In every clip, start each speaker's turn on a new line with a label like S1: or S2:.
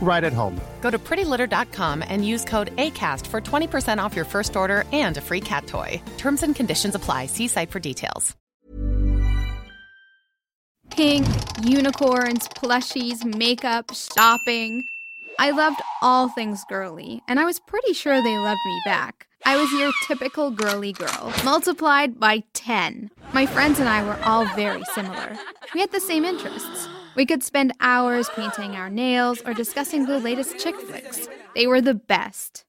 S1: right at home.
S2: Go to prettylitter.com and use code ACAST for 20% off your first order and a free cat toy. Terms and conditions apply. See site for details.
S3: Pink, unicorns, plushies, makeup, shopping. I loved all things girly, and I was pretty sure they loved me back. I was your typical girly girl, multiplied by 10. My friends and I were all very similar. We had the same interests. We could spend hours painting our nails or discussing the latest chick flicks. They were the best.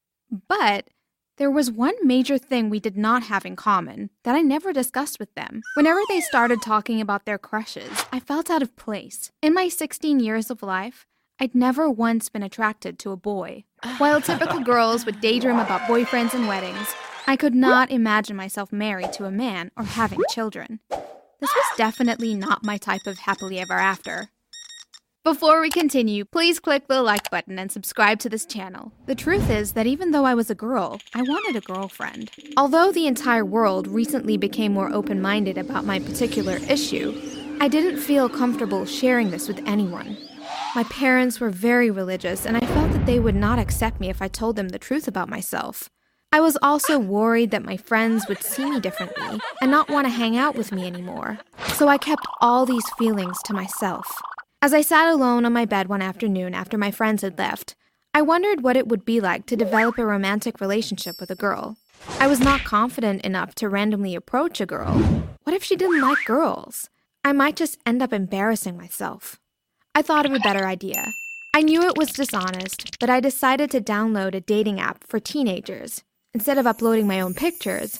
S3: But there was one major thing we did not have in common that I never discussed with them. Whenever they started talking about their crushes, I felt out of place. In my 16 years of life, I'd never once been attracted to a boy. While typical girls would daydream about boyfriends and weddings, I could not imagine myself married to a man or having children. This was definitely not my type of happily ever after. Before we continue, please click the like button and subscribe to this channel. The truth is that even though I was a girl, I wanted a girlfriend. Although the entire world recently became more open minded about my particular issue, I didn't feel comfortable sharing this with anyone. My parents were very religious, and I felt that they would not accept me if I told them the truth about myself. I was also worried that my friends would see me differently and not want to hang out with me anymore. So I kept all these feelings to myself. As I sat alone on my bed one afternoon after my friends had left, I wondered what it would be like to develop a romantic relationship with a girl. I was not confident enough to randomly approach a girl. What if she didn't like girls? I might just end up embarrassing myself. I thought of a better idea. I knew it was dishonest, but I decided to download a dating app for teenagers. Instead of uploading my own pictures,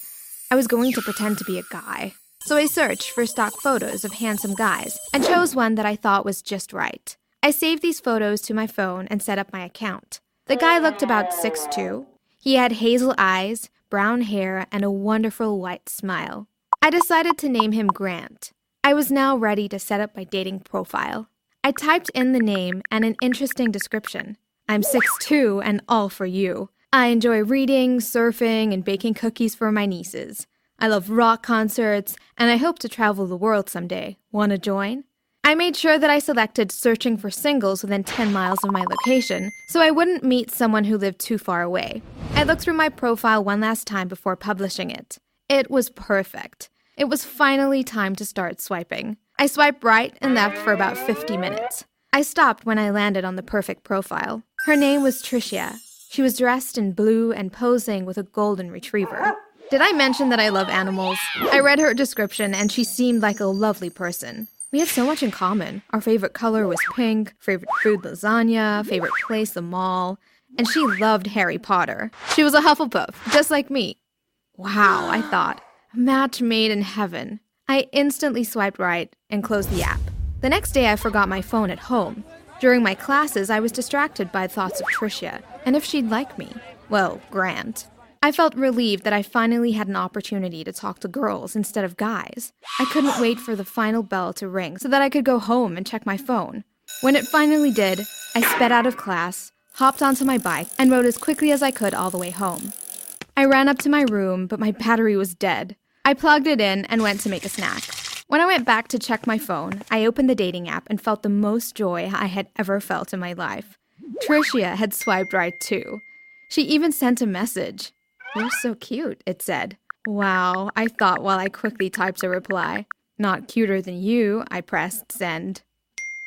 S3: I was going to pretend to be a guy. So I searched for stock photos of handsome guys and chose one that I thought was just right. I saved these photos to my phone and set up my account. The guy looked about 6'2. He had hazel eyes, brown hair, and a wonderful white smile. I decided to name him Grant. I was now ready to set up my dating profile. I typed in the name and an interesting description. I'm 6'2 and all for you. I enjoy reading, surfing, and baking cookies for my nieces. I love rock concerts, and I hope to travel the world someday. Wanna join? I made sure that I selected searching for singles within 10 miles of my location, so I wouldn't meet someone who lived too far away. I looked through my profile one last time before publishing it. It was perfect. It was finally time to start swiping. I swiped right and left for about 50 minutes. I stopped when I landed on the perfect profile. Her name was Tricia. She was dressed in blue and posing with a golden retriever. Did I mention that I love animals? I read her description and she seemed like a lovely person. We had so much in common. Our favorite color was pink, favorite food lasagna, favorite place the mall, and she loved Harry Potter. She was a Hufflepuff, just like me. Wow, I thought. A match made in heaven. I instantly swiped right and closed the app. The next day, I forgot my phone at home. During my classes, I was distracted by thoughts of Tricia and if she'd like me. Well, Grant. I felt relieved that I finally had an opportunity to talk to girls instead of guys. I couldn't wait for the final bell to ring so that I could go home and check my phone. When it finally did, I sped out of class, hopped onto my bike, and rode as quickly as I could all the way home. I ran up to my room, but my battery was dead. I plugged it in and went to make a snack. When I went back to check my phone, I opened the dating app and felt the most joy I had ever felt in my life. Tricia had swiped right too. She even sent a message. You're so cute, it said. Wow, I thought while I quickly typed a reply. Not cuter than you, I pressed send.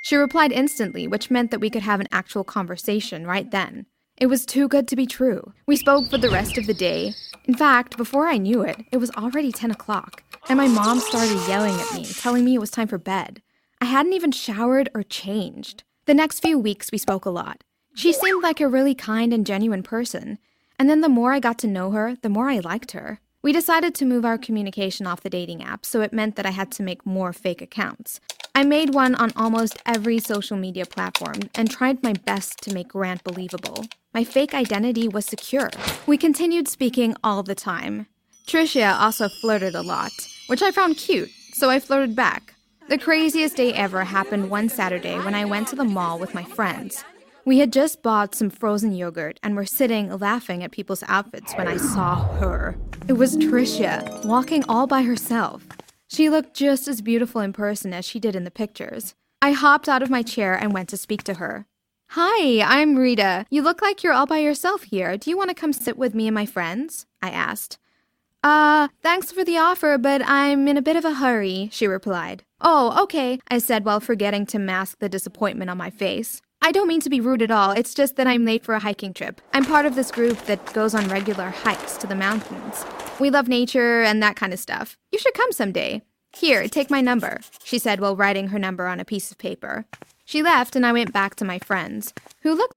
S3: She replied instantly, which meant that we could have an actual conversation right then. It was too good to be true. We spoke for the rest of the day. In fact, before I knew it, it was already 10 o'clock, and my mom started yelling at me, telling me it was time for bed. I hadn't even showered or changed. The next few weeks, we spoke a lot. She seemed like a really kind and genuine person, and then the more I got to know her, the more I liked her. We decided to move our communication off the dating app, so it meant that I had to make more fake accounts. I made one on almost every social media platform and tried my best to make Grant believable. My fake identity was secure. We continued speaking all the time. Tricia also flirted a lot, which I found cute, so I flirted back. The craziest day ever happened one Saturday when I went to the mall with my friends. We had just bought some frozen yogurt and were sitting laughing at people's outfits when I saw her. It was Tricia, walking all by herself. She looked just as beautiful in person as she did in the pictures. I hopped out of my chair and went to speak to her. Hi, I'm Rita. You look like you're all by yourself here. Do you want to come sit with me and my friends? I asked. Uh, thanks for the offer, but I'm in a bit of a hurry, she replied. Oh, okay, I said while forgetting to mask the disappointment on my face. I don't mean to be rude at all, it's just that I'm late for a hiking trip. I'm part of this group that goes on regular hikes to the mountains. We love nature and that kind of stuff. You should come someday. Here, take my number, she said while writing her number on a piece of paper. She left, and I went back to my friends, who looked.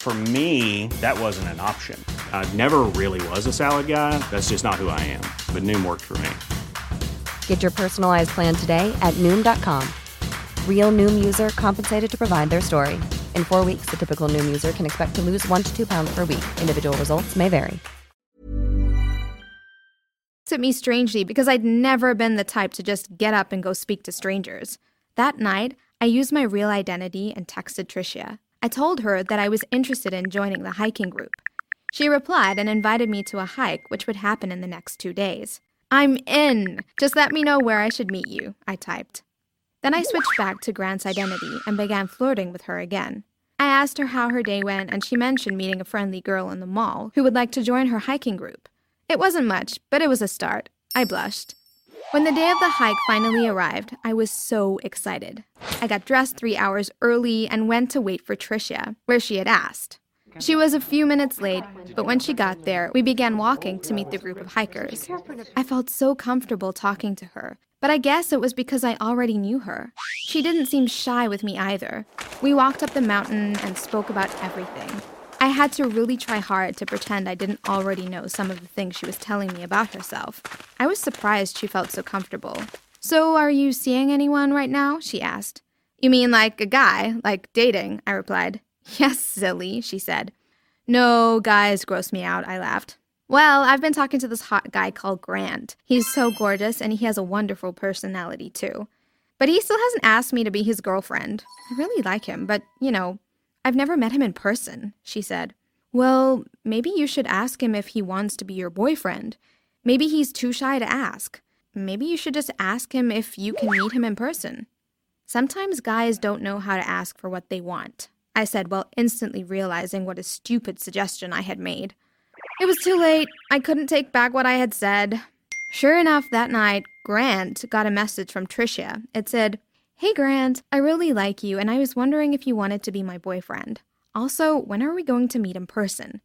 S4: For me, that wasn't an option. I never really was a salad guy. That's just not who I am. But Noom worked for me.
S5: Get your personalized plan today at Noom.com. Real Noom user compensated to provide their story. In four weeks, the typical Noom user can expect to lose one to two pounds per week. Individual results may vary.
S3: at me strangely because I'd never been the type to just get up and go speak to strangers. That night, I used my real identity and texted Tricia. I told her that I was interested in joining the hiking group. She replied and invited me to a hike, which would happen in the next two days. I'm in! Just let me know where I should meet you, I typed. Then I switched back to Grant's identity and began flirting with her again. I asked her how her day went, and she mentioned meeting a friendly girl in the mall who would like to join her hiking group. It wasn't much, but it was a start. I blushed. When the day of the hike finally arrived, I was so excited. I got dressed three hours early and went to wait for Tricia, where she had asked. She was a few minutes late, but when she got there, we began walking to meet the group of hikers. I felt so comfortable talking to her, but I guess it was because I already knew her. She didn't seem shy with me either. We walked up the mountain and spoke about everything. I had to really try hard to pretend I didn't already know some of the things she was telling me about herself. I was surprised she felt so comfortable. So, are you seeing anyone right now? she asked. You mean like a guy, like dating? I replied. Yes, silly, she said. No, guys gross me out, I laughed. Well, I've been talking to this hot guy called Grant. He's so gorgeous and he has a wonderful personality too. But he still hasn't asked me to be his girlfriend. I really like him, but, you know, I've never met him in person, she said. Well, maybe you should ask him if he wants to be your boyfriend. Maybe he's too shy to ask. Maybe you should just ask him if you can meet him in person. Sometimes guys don't know how to ask for what they want, I said while instantly realizing what a stupid suggestion I had made. It was too late. I couldn't take back what I had said. Sure enough, that night, Grant got a message from Tricia. It said, Hey Grant, I really like you, and I was wondering if you wanted to be my boyfriend. Also, when are we going to meet in person?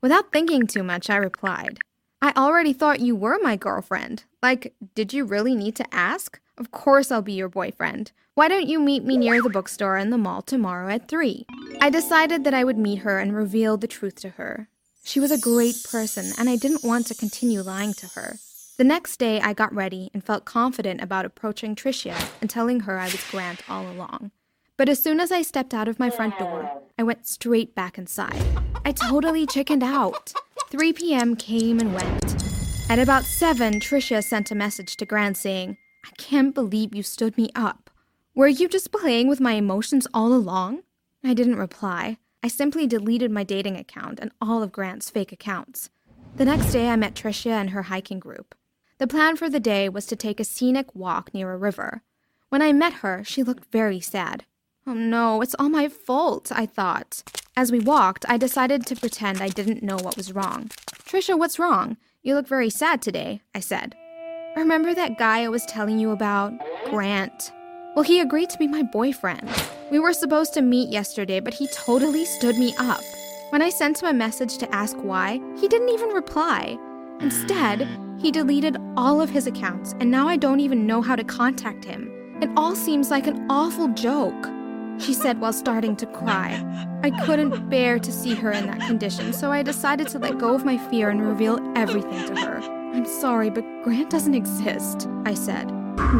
S3: Without thinking too much, I replied, I already thought you were my girlfriend. Like, did you really need to ask? Of course I'll be your boyfriend. Why don't you meet me near the bookstore in the mall tomorrow at 3? I decided that I would meet her and reveal the truth to her. She was a great person, and I didn't want to continue lying to her. The next day, I got ready and felt confident about approaching Tricia and telling her I was Grant all along. But as soon as I stepped out of my front door, I went straight back inside. I totally chickened out. 3 p.m. came and went. At about 7, Tricia sent a message to Grant saying, I can't believe you stood me up. Were you just playing with my emotions all along? I didn't reply. I simply deleted my dating account and all of Grant's fake accounts. The next day, I met Tricia and her hiking group. The plan for the day was to take a scenic walk near a river. When I met her, she looked very sad. Oh no, it's all my fault, I thought. As we walked, I decided to pretend I didn't know what was wrong. Trisha, what's wrong? You look very sad today, I said. Remember that guy I was telling you about? Grant. Well, he agreed to be my boyfriend. We were supposed to meet yesterday, but he totally stood me up. When I sent him a message to ask why, he didn't even reply. Instead, he deleted all of his accounts, and now I don't even know how to contact him. It all seems like an awful joke, she said while starting to cry. I couldn't bear to see her in that condition, so I decided to let go of my fear and reveal everything to her. I'm sorry, but Grant doesn't exist, I said.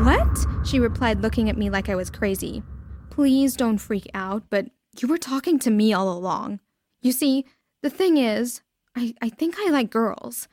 S3: What? She replied, looking at me like I was crazy. Please don't freak out, but you were talking to me all along. You see, the thing is, I, I think I like girls,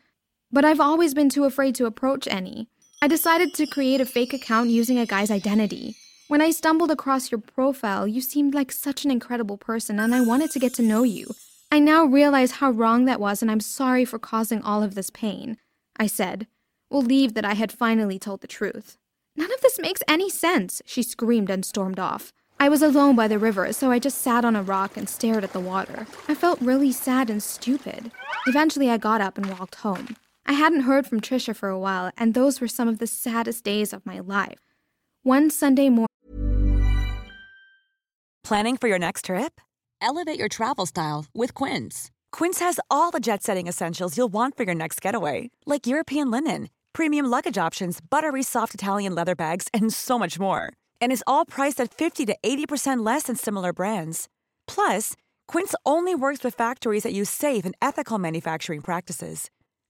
S3: but I've always been too afraid to approach any. I decided to create a fake account using a guy's identity. When I stumbled across your profile, you seemed like such an incredible person, and I wanted to get to know you. I now realize how wrong that was, and I'm sorry for causing all of this pain. I said, relieved that I had finally told the truth. None of this makes any sense, she screamed and stormed off. I was alone by the river, so I just sat on a rock and stared at the water. I felt really sad and stupid. Eventually, I got up and walked home. I hadn't heard from Trisha for a while, and those were some of the saddest days of my life. One Sunday morning,
S6: Planning for your next trip?
S7: Elevate your travel style with Quince.
S6: Quince has all the jet setting essentials you'll want for your next getaway, like European linen, premium luggage options, buttery soft Italian leather bags, and so much more. And is all priced at 50 to 80% less than similar brands. Plus, Quince only works with factories that use safe and ethical manufacturing practices.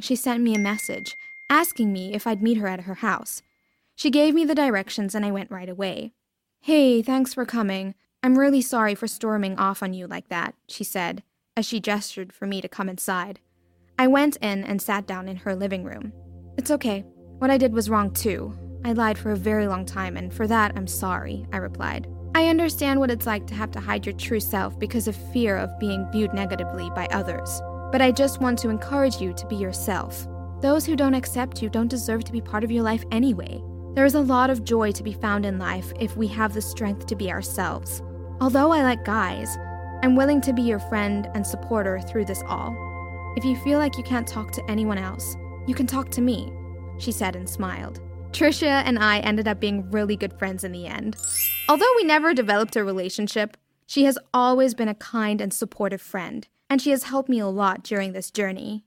S3: She sent me a message asking me if I'd meet her at her house. She gave me the directions and I went right away. Hey, thanks for coming. I'm really sorry for storming off on you like that, she said, as she gestured for me to come inside. I went in and sat down in her living room. It's okay. What I did was wrong too. I lied for a very long time, and for that, I'm sorry, I replied. I understand what it's like to have to hide your true self because of fear of being viewed negatively by others. But I just want to encourage you to be yourself. Those who don't accept you don't deserve to be part of your life anyway. There is a lot of joy to be found in life if we have the strength to be ourselves. Although I like guys, I'm willing to be your friend and supporter through this all. If you feel like you can't talk to anyone else, you can talk to me, she said and smiled. Trisha and I ended up being really good friends in the end. Although we never developed a relationship, she has always been a kind and supportive friend, and she has helped me a lot during this journey.